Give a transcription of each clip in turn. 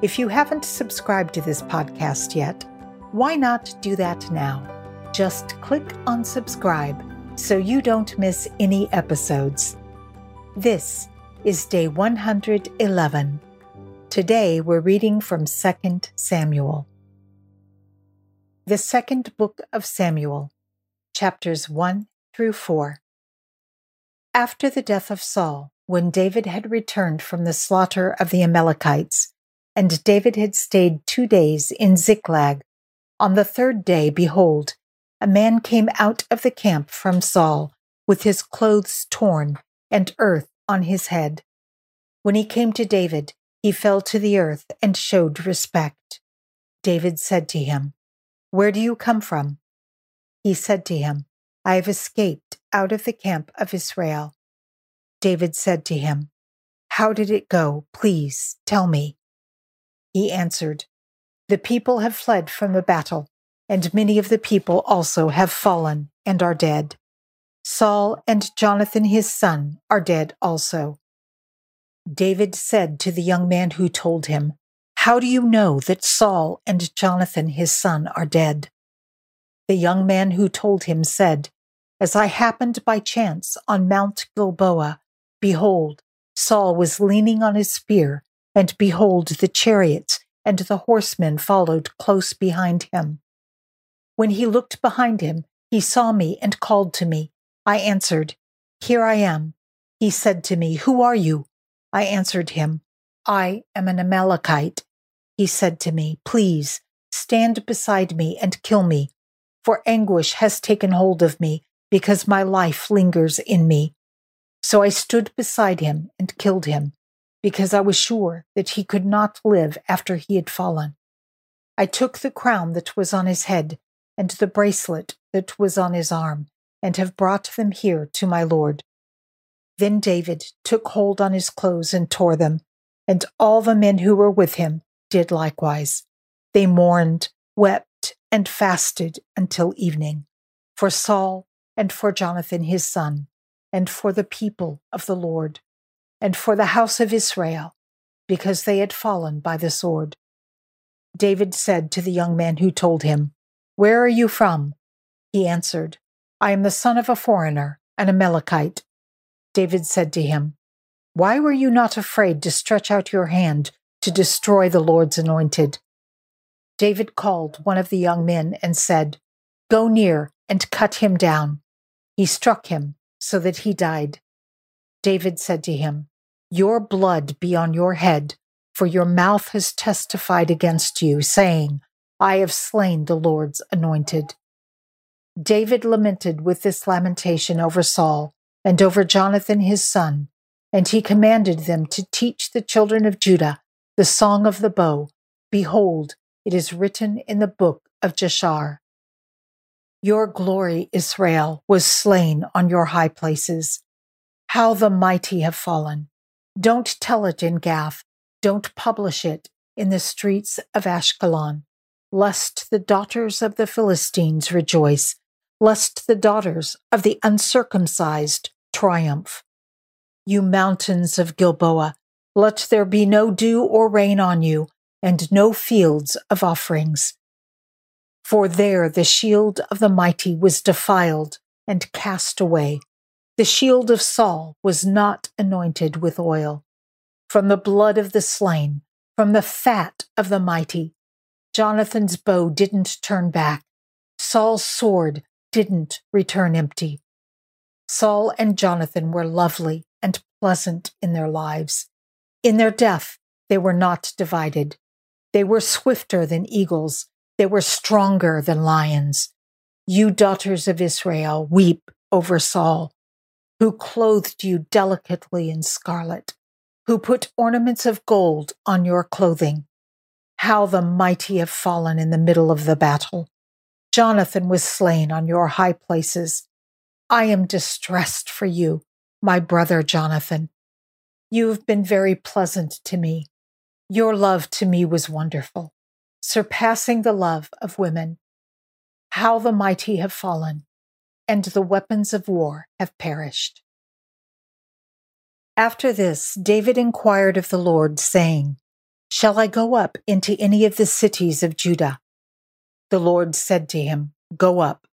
If you haven't subscribed to this podcast yet, why not do that now? Just click on subscribe so you don't miss any episodes. This is day 111. Today we're reading from 2 Samuel. The second book of Samuel, chapters 1 through 4. After the death of Saul, when David had returned from the slaughter of the Amalekites, and David had stayed two days in Ziklag. On the third day, behold, a man came out of the camp from Saul, with his clothes torn and earth on his head. When he came to David, he fell to the earth and showed respect. David said to him, Where do you come from? He said to him, I have escaped out of the camp of Israel. David said to him, How did it go? Please tell me. He answered, The people have fled from the battle, and many of the people also have fallen and are dead. Saul and Jonathan his son are dead also. David said to the young man who told him, How do you know that Saul and Jonathan his son are dead? The young man who told him said, As I happened by chance on Mount Gilboa, behold, Saul was leaning on his spear and behold, the chariots and the horsemen followed close behind him. When he looked behind him, he saw me and called to me. I answered, Here I am. He said to me, Who are you? I answered him, I am an Amalekite. He said to me, Please stand beside me and kill me, for anguish has taken hold of me because my life lingers in me. So I stood beside him and killed him because I was sure that he could not live after he had fallen. I took the crown that was on his head and the bracelet that was on his arm, and have brought them here to my Lord. Then David took hold on his clothes and tore them, and all the men who were with him did likewise. They mourned, wept, and fasted until evening, for Saul and for Jonathan his son, and for the people of the Lord and for the house of Israel, because they had fallen by the sword. David said to the young man who told him, Where are you from? He answered, I am the son of a foreigner, an Amalekite. David said to him, Why were you not afraid to stretch out your hand to destroy the Lord's anointed? David called one of the young men and said, Go near and cut him down. He struck him so that he died. David said to him, Your blood be on your head, for your mouth has testified against you, saying, I have slain the Lord's anointed. David lamented with this lamentation over Saul and over Jonathan his son, and he commanded them to teach the children of Judah the song of the bow. Behold, it is written in the book of Jashar. Your glory, Israel, was slain on your high places. How the mighty have fallen. Don't tell it in Gath. Don't publish it in the streets of Ashkelon, lest the daughters of the Philistines rejoice, lest the daughters of the uncircumcised triumph. You mountains of Gilboa, let there be no dew or rain on you, and no fields of offerings. For there the shield of the mighty was defiled and cast away. The shield of Saul was not anointed with oil. From the blood of the slain, from the fat of the mighty, Jonathan's bow didn't turn back. Saul's sword didn't return empty. Saul and Jonathan were lovely and pleasant in their lives. In their death, they were not divided. They were swifter than eagles. They were stronger than lions. You daughters of Israel, weep over Saul who clothed you delicately in scarlet, who put ornaments of gold on your clothing. How the mighty have fallen in the middle of the battle. Jonathan was slain on your high places. I am distressed for you, my brother Jonathan. You have been very pleasant to me. Your love to me was wonderful, surpassing the love of women. How the mighty have fallen, and the weapons of war have perished. After this, David inquired of the Lord, saying, Shall I go up into any of the cities of Judah? The Lord said to him, Go up.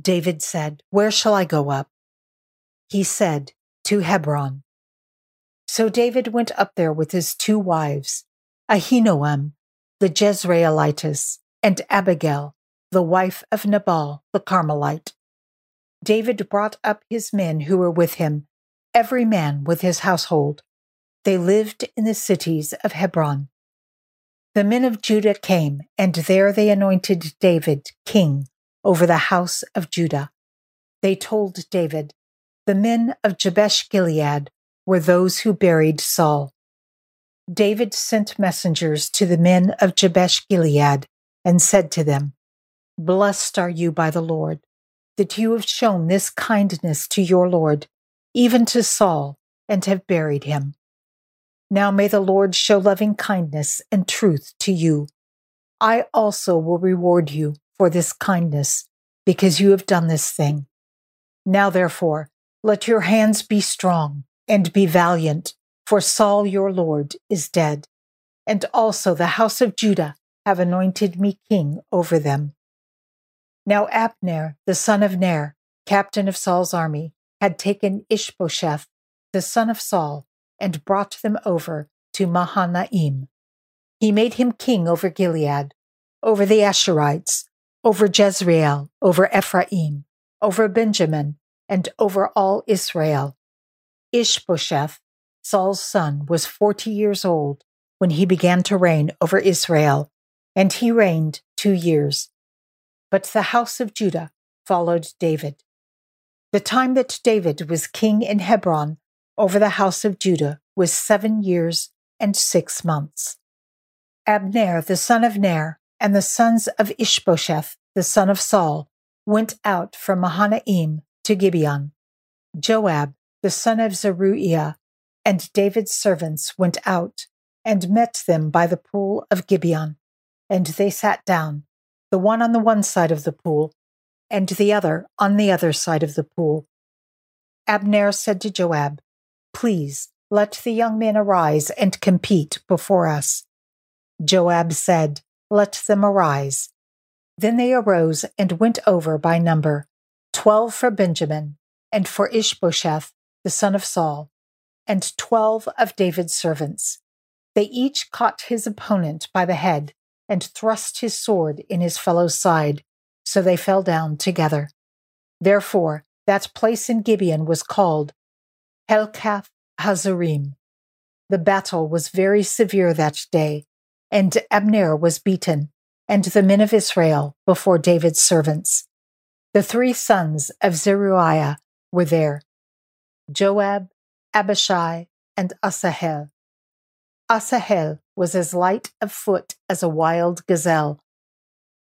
David said, Where shall I go up? He said, To Hebron. So David went up there with his two wives, Ahinoam, the Jezreelitess, and Abigail, the wife of Nabal the Carmelite. David brought up his men who were with him, every man with his household. They lived in the cities of Hebron. The men of Judah came, and there they anointed David king over the house of Judah. They told David, The men of Jabesh Gilead were those who buried Saul. David sent messengers to the men of Jabesh Gilead and said to them, Blessed are you by the Lord, that you have shown this kindness to your Lord, even to Saul, and have buried him. Now may the Lord show loving kindness and truth to you. I also will reward you for this kindness, because you have done this thing. Now therefore, let your hands be strong and be valiant, for Saul your Lord is dead, and also the house of Judah have anointed me king over them. Now Abner, the son of Ner, captain of Saul's army, had taken Ishbosheth, the son of Saul, and brought them over to Mahanaim. He made him king over Gilead, over the Ashurites, over Jezreel, over Ephraim, over Benjamin, and over all Israel. Ishbosheth, Saul's son, was forty years old when he began to reign over Israel, and he reigned two years. But the house of Judah followed David. The time that David was king in Hebron over the house of Judah was seven years and six months. Abner, the son of Ner, and the sons of Ishbosheth, the son of Saul, went out from Mahanaim to Gibeon. Joab, the son of Zeruiah, and David's servants went out and met them by the pool of Gibeon. And they sat down, the one on the one side of the pool, and the other on the other side of the pool. Abner said to Joab, Please let the young men arise and compete before us. Joab said, Let them arise. Then they arose and went over by number, twelve for Benjamin, and for Ishbosheth, the son of Saul, and twelve of David's servants. They each caught his opponent by the head and thrust his sword in his fellow's side, so they fell down together. Therefore, that place in Gibeon was called Helkath Hazzurim. The battle was very severe that day, and Abner was beaten, and the men of Israel before David's servants. The three sons of Zeruiah were there Joab, Abishai, and Asahel. Asahel was as light of foot as a wild gazelle.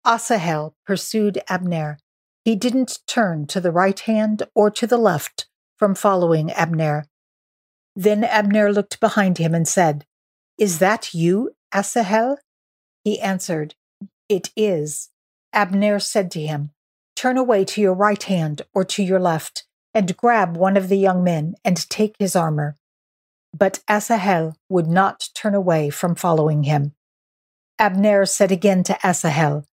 Asahel pursued Abner. He didn't turn to the right hand or to the left from following Abner. Then Abner looked behind him and said, Is that you, Asahel? He answered, It is. Abner said to him, Turn away to your right hand or to your left, and grab one of the young men and take his armor. But Asahel would not turn away from following him. Abner said again to Asahel,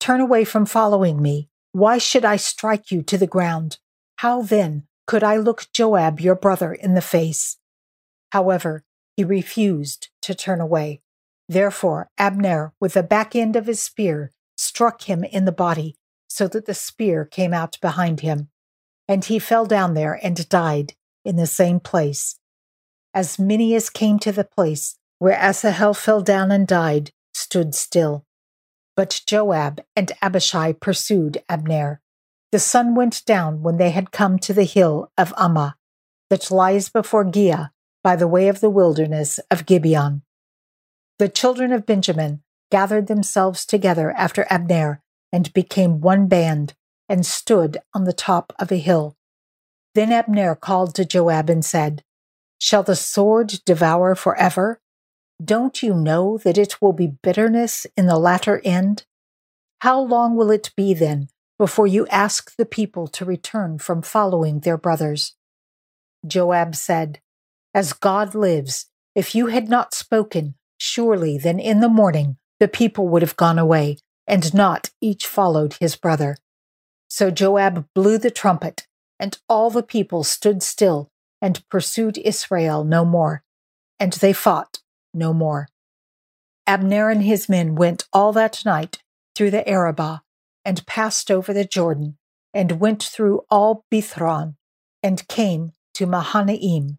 Turn away from following me. Why should I strike you to the ground? How then could I look Joab, your brother, in the face? However, he refused to turn away. Therefore, Abner, with the back end of his spear, struck him in the body, so that the spear came out behind him. And he fell down there and died in the same place. As many as came to the place where Asahel fell down and died stood still. But Joab and Abishai pursued Abner. The sun went down when they had come to the hill of Ammah, that lies before Giah by the way of the wilderness of Gibeon. The children of Benjamin gathered themselves together after Abner and became one band and stood on the top of a hill. Then Abner called to Joab and said, Shall the sword devour forever? Don't you know that it will be bitterness in the latter end? How long will it be then before you ask the people to return from following their brothers? Joab said, As God lives, if you had not spoken, surely then in the morning the people would have gone away, and not each followed his brother. So Joab blew the trumpet, and all the people stood still and pursued Israel no more, and they fought no more. Abner and his men went all that night through the Arabah, and passed over the Jordan, and went through all Bithron, and came to Mahanaim.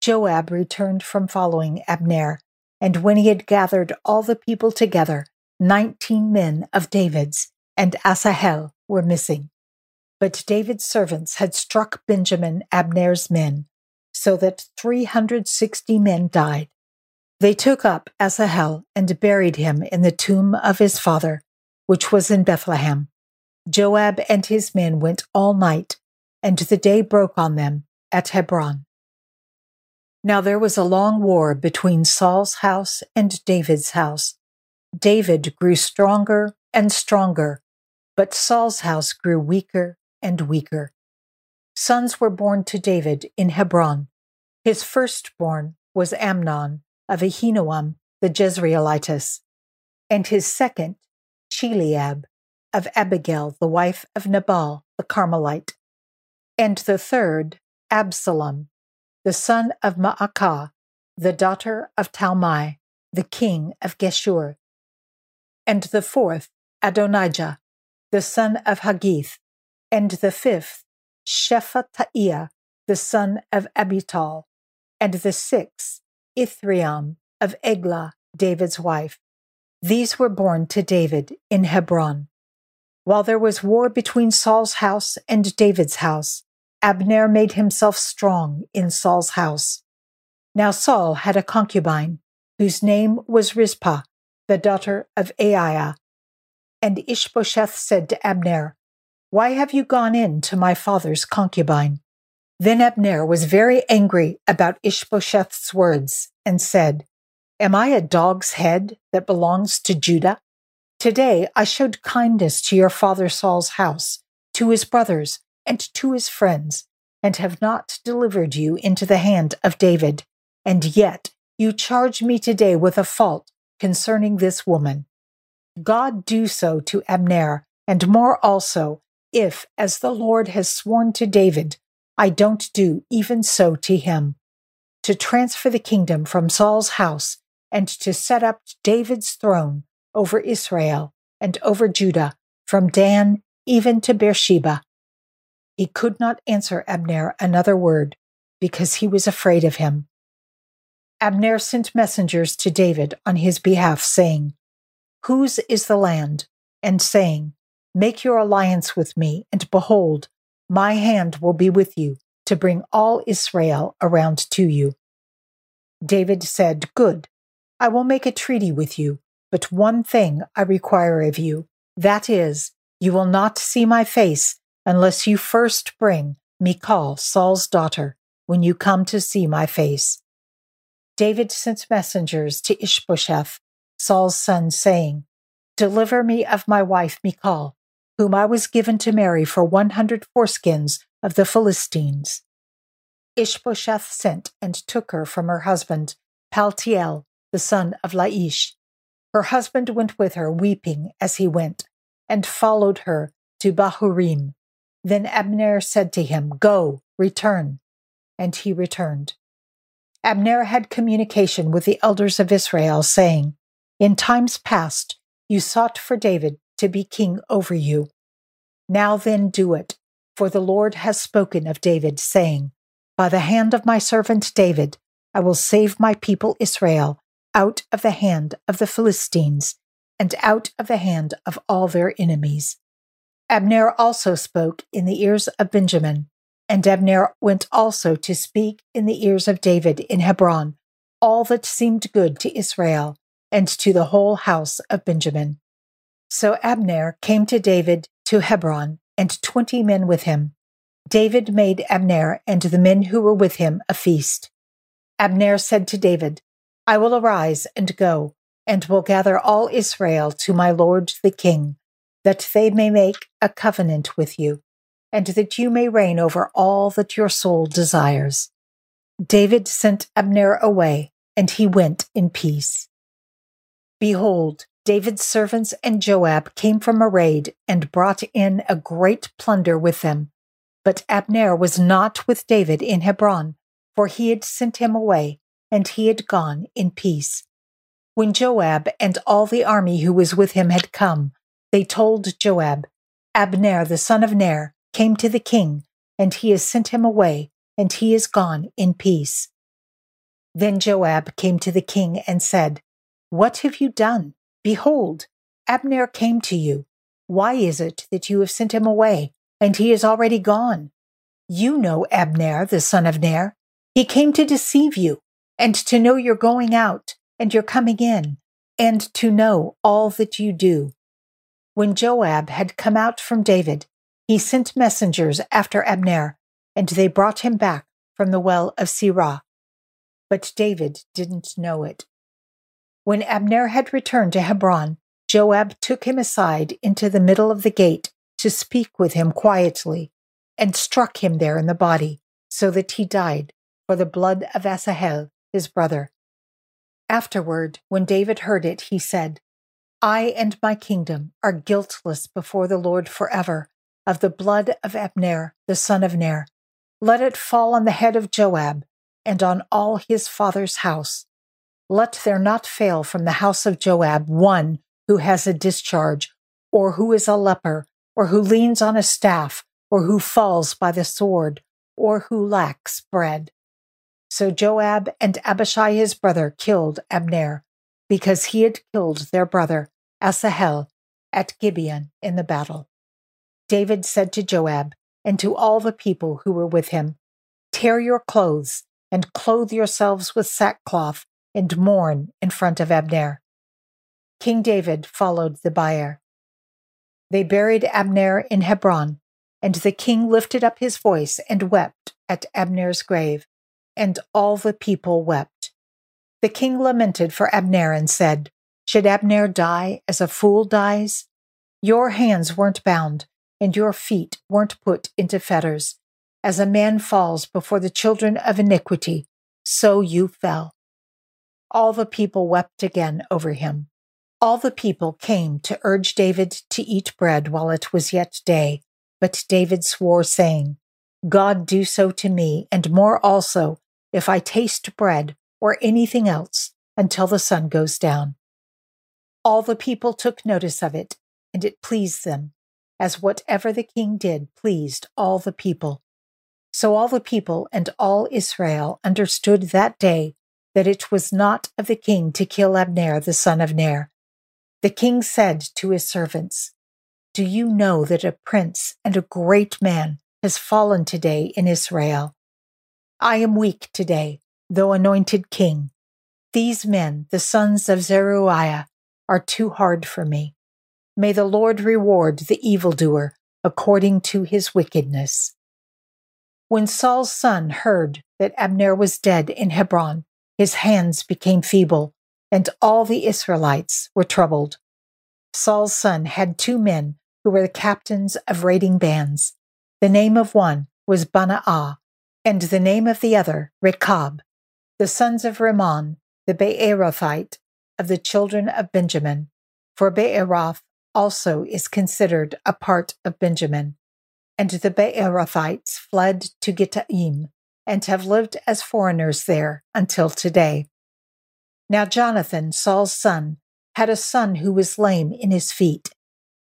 Joab returned from following Abner, and when he had gathered all the people together, nineteen men of David's and Asahel were missing. But David's servants had struck Benjamin, Abner's men, so that 360 men died. They took up Asahel and buried him in the tomb of his father, which was in Bethlehem. Joab and his men went all night, and the day broke on them at Hebron. Now there was a long war between Saul's house and David's house. David grew stronger and stronger, but Saul's house grew weaker and weaker. Sons were born to David in Hebron. His firstborn was Amnon of Ahinoam the Jezreelitess, and his second, Chileab of Abigail, the wife of Nabal the Carmelite, and the third, Absalom the son of Maacah, the daughter of Talmai, the king of Geshur, and the fourth, Adonijah, the son of Haggith, and the fifth, Shephatiah, the son of Abital, and the sixth, Ithream of Eglah, David's wife. These were born to David in Hebron. While there was war between Saul's house and David's house, Abner made himself strong in Saul's house. Now Saul had a concubine, whose name was Rizpah, the daughter of Aiah. And Ishbosheth said to Abner, Why have you gone in to my father's concubine? Then Abner was very angry about Ishbosheth's words and said, Am I a dog's head that belongs to Judah? Today I showed kindness to your father Saul's house, to his brothers, and to his friends, and have not delivered you into the hand of David. And yet you charge me today with a fault concerning this woman. God do so to Abner, and more also, if, as the Lord has sworn to David, I don't do even so to him. To transfer the kingdom from Saul's house and to set up David's throne over Israel and over Judah, from Dan even to Beersheba. He could not answer Abner another word because he was afraid of him. Abner sent messengers to David on his behalf, saying, Whose is the land? And saying, Make your alliance with me, and behold, my hand will be with you to bring all Israel around to you. David said, Good, I will make a treaty with you, but one thing I require of you that is, you will not see my face unless you first bring Michal, Saul's daughter, when you come to see my face. David sent messengers to Ishbosheth, Saul's son, saying, Deliver me of my wife Michal, whom I was given to marry for one hundred foreskins of the Philistines. Ishbosheth sent and took her from her husband, Paltiel, the son of Laish. Her husband went with her, weeping as he went, and followed her to Bahurim, then Abner said to him, Go, return. And he returned. Abner had communication with the elders of Israel, saying, In times past you sought for David to be king over you. Now then do it, for the Lord has spoken of David, saying, By the hand of my servant David, I will save my people Israel out of the hand of the Philistines and out of the hand of all their enemies. Abner also spoke in the ears of Benjamin, and Abner went also to speak in the ears of David in Hebron all that seemed good to Israel, and to the whole house of Benjamin. So Abner came to David to Hebron, and twenty men with him. David made Abner and the men who were with him a feast. Abner said to David, I will arise and go, and will gather all Israel to my lord the king, that they may make a covenant with you, and that you may reign over all that your soul desires. David sent Abner away, and he went in peace. Behold, David's servants and Joab came from a raid and brought in a great plunder with them. But Abner was not with David in Hebron, for he had sent him away, and he had gone in peace. When Joab and all the army who was with him had come, they told Joab, Abner the son of Ner came to the king, and he has sent him away, and he is gone in peace. Then Joab came to the king and said, What have you done? Behold, Abner came to you. Why is it that you have sent him away, and he is already gone? You know Abner, the son of Ner. He came to deceive you, and to know you're going out and you're coming in, and to know all that you do. When Joab had come out from David, he sent messengers after Abner, and they brought him back from the well of Sirah. But David didn't know it. When Abner had returned to Hebron, Joab took him aside into the middle of the gate to speak with him quietly, and struck him there in the body, so that he died for the blood of Asahel, his brother. Afterward, when David heard it, he said, I and my kingdom are guiltless before the Lord forever of the blood of Abner, the son of Ner. Let it fall on the head of Joab and on all his father's house. Let there not fail from the house of Joab one who has a discharge, or who is a leper, or who leans on a staff, or who falls by the sword, or who lacks bread. So Joab and Abishai his brother killed Abner, because he had killed their brother Asahel at Gibeon in the battle. David said to Joab and to all the people who were with him, Tear your clothes and clothe yourselves with sackcloth and mourn in front of Abner. King David followed the bier. They buried Abner in Hebron, and the king lifted up his voice and wept at Abner's grave, and all the people wept. The king lamented for Abner and said, Should Abner die as a fool dies? Your hands weren't bound, and your feet weren't put into fetters. As a man falls before the children of iniquity, so you fell all the people wept again over him. All the people came to urge David to eat bread while it was yet day. But David swore, saying, God do so to me, and more also, if I taste bread or anything else until the sun goes down. All the people took notice of it, and it pleased them, as whatever the king did pleased all the people. So all the people and all Israel understood that day that it was not of the king to kill Abner the son of Ner. The king said to his servants, Do you know that a prince and a great man has fallen today in Israel? I am weak today, though anointed king. These men, the sons of Zeruiah, are too hard for me. May the Lord reward the evildoer according to his wickedness. When Saul's son heard that Abner was dead in Hebron, his hands became feeble, and all the Israelites were troubled. Saul's son had two men who were the captains of raiding bands. The name of one was Baanah, and the name of the other Rechab, the sons of Rimmon, the Beerothite of the children of Benjamin. For Beeroth also is considered a part of Benjamin. And the Beerothites fled to Gittaim, and have lived as foreigners there until today. Now, Jonathan, Saul's son, had a son who was lame in his feet.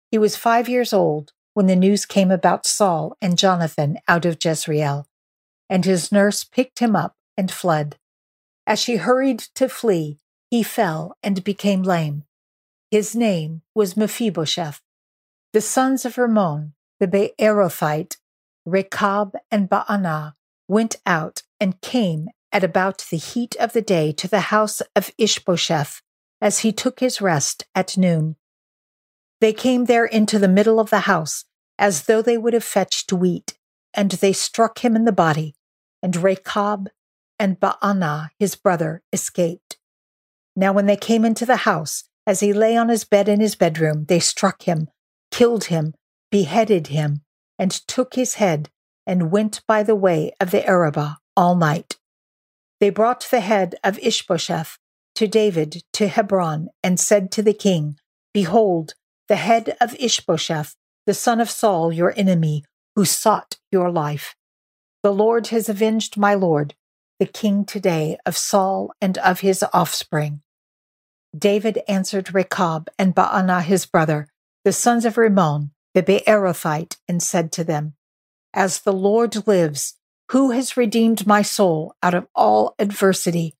He was five years old when the news came about Saul and Jonathan out of Jezreel, and his nurse picked him up and fled. As she hurried to flee, he fell and became lame. His name was Mephibosheth. The sons of Rimmon, the Beerothite, Rechab and Baanah, went out and came at about the heat of the day to the house of Ishbosheth, as he took his rest at noon. They came there into the middle of the house, as though they would have fetched wheat, and they struck him in the body, and Rechab and Baanah his brother escaped. Now when they came into the house, as he lay on his bed in his bedroom, they struck him, killed him, beheaded him, and took his head, and went by the way of the Arabah all night. They brought the head of Ishbosheth to David to Hebron, and said to the king, Behold, the head of Ishbosheth, the son of Saul, your enemy, who sought your life. The Lord has avenged my Lord, the king today of Saul and of his offspring. David answered Rechab and Baanah his brother, the sons of Rimmon, the Beerothite, and said to them, As the Lord lives, who has redeemed my soul out of all adversity?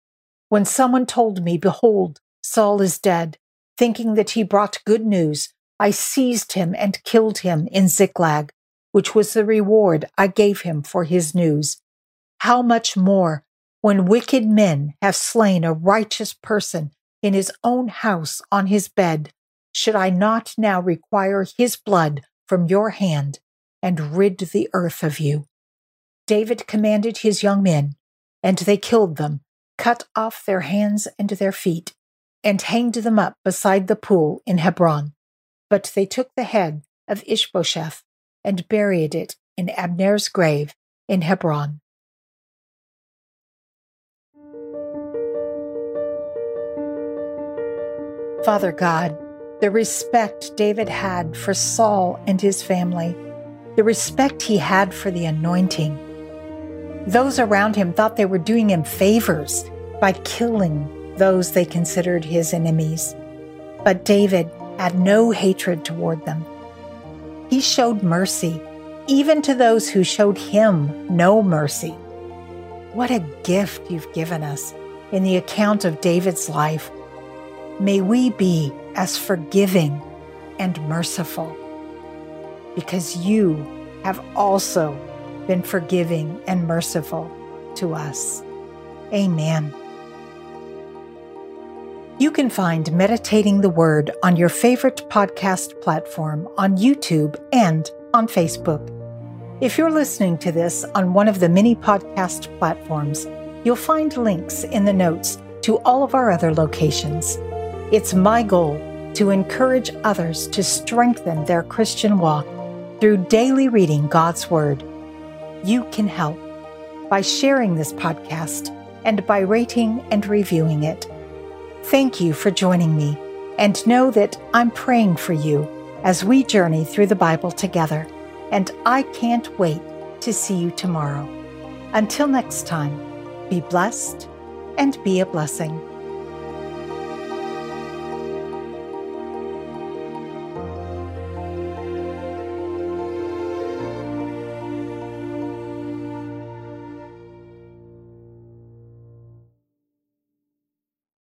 When someone told me, Behold, Saul is dead, thinking that he brought good news, I seized him and killed him in Ziklag, which was the reward I gave him for his news. How much more when wicked men have slain a righteous person in his own house on his bed, should I not now require his blood from your hand and rid the earth of you? David commanded his young men, and they killed them, cut off their hands and their feet, and hanged them up beside the pool in Hebron. But they took the head of Ishbosheth and buried it in Abner's grave in Hebron. Father God, the respect David had for Saul and his family, the respect he had for the anointing. Those around him thought they were doing him favors by killing those they considered his enemies. But David had no hatred toward them. He showed mercy, even to those who showed him no mercy. What a gift you've given us in the account of David's life. May we be as forgiving and merciful because you have also been forgiving and merciful to us. Amen. You can find Meditating the Word on your favorite podcast platform on YouTube and on Facebook. If you're listening to this on one of the many podcast platforms, you'll find links in the notes to all of our other locations. It's my goal to encourage others to strengthen their Christian walk through daily reading God's Word. You can help by sharing this podcast and by rating and reviewing it. Thank you for joining me, and know that I'm praying for you as we journey through the Bible together, and I can't wait to see you tomorrow. Until next time, be blessed and be a blessing.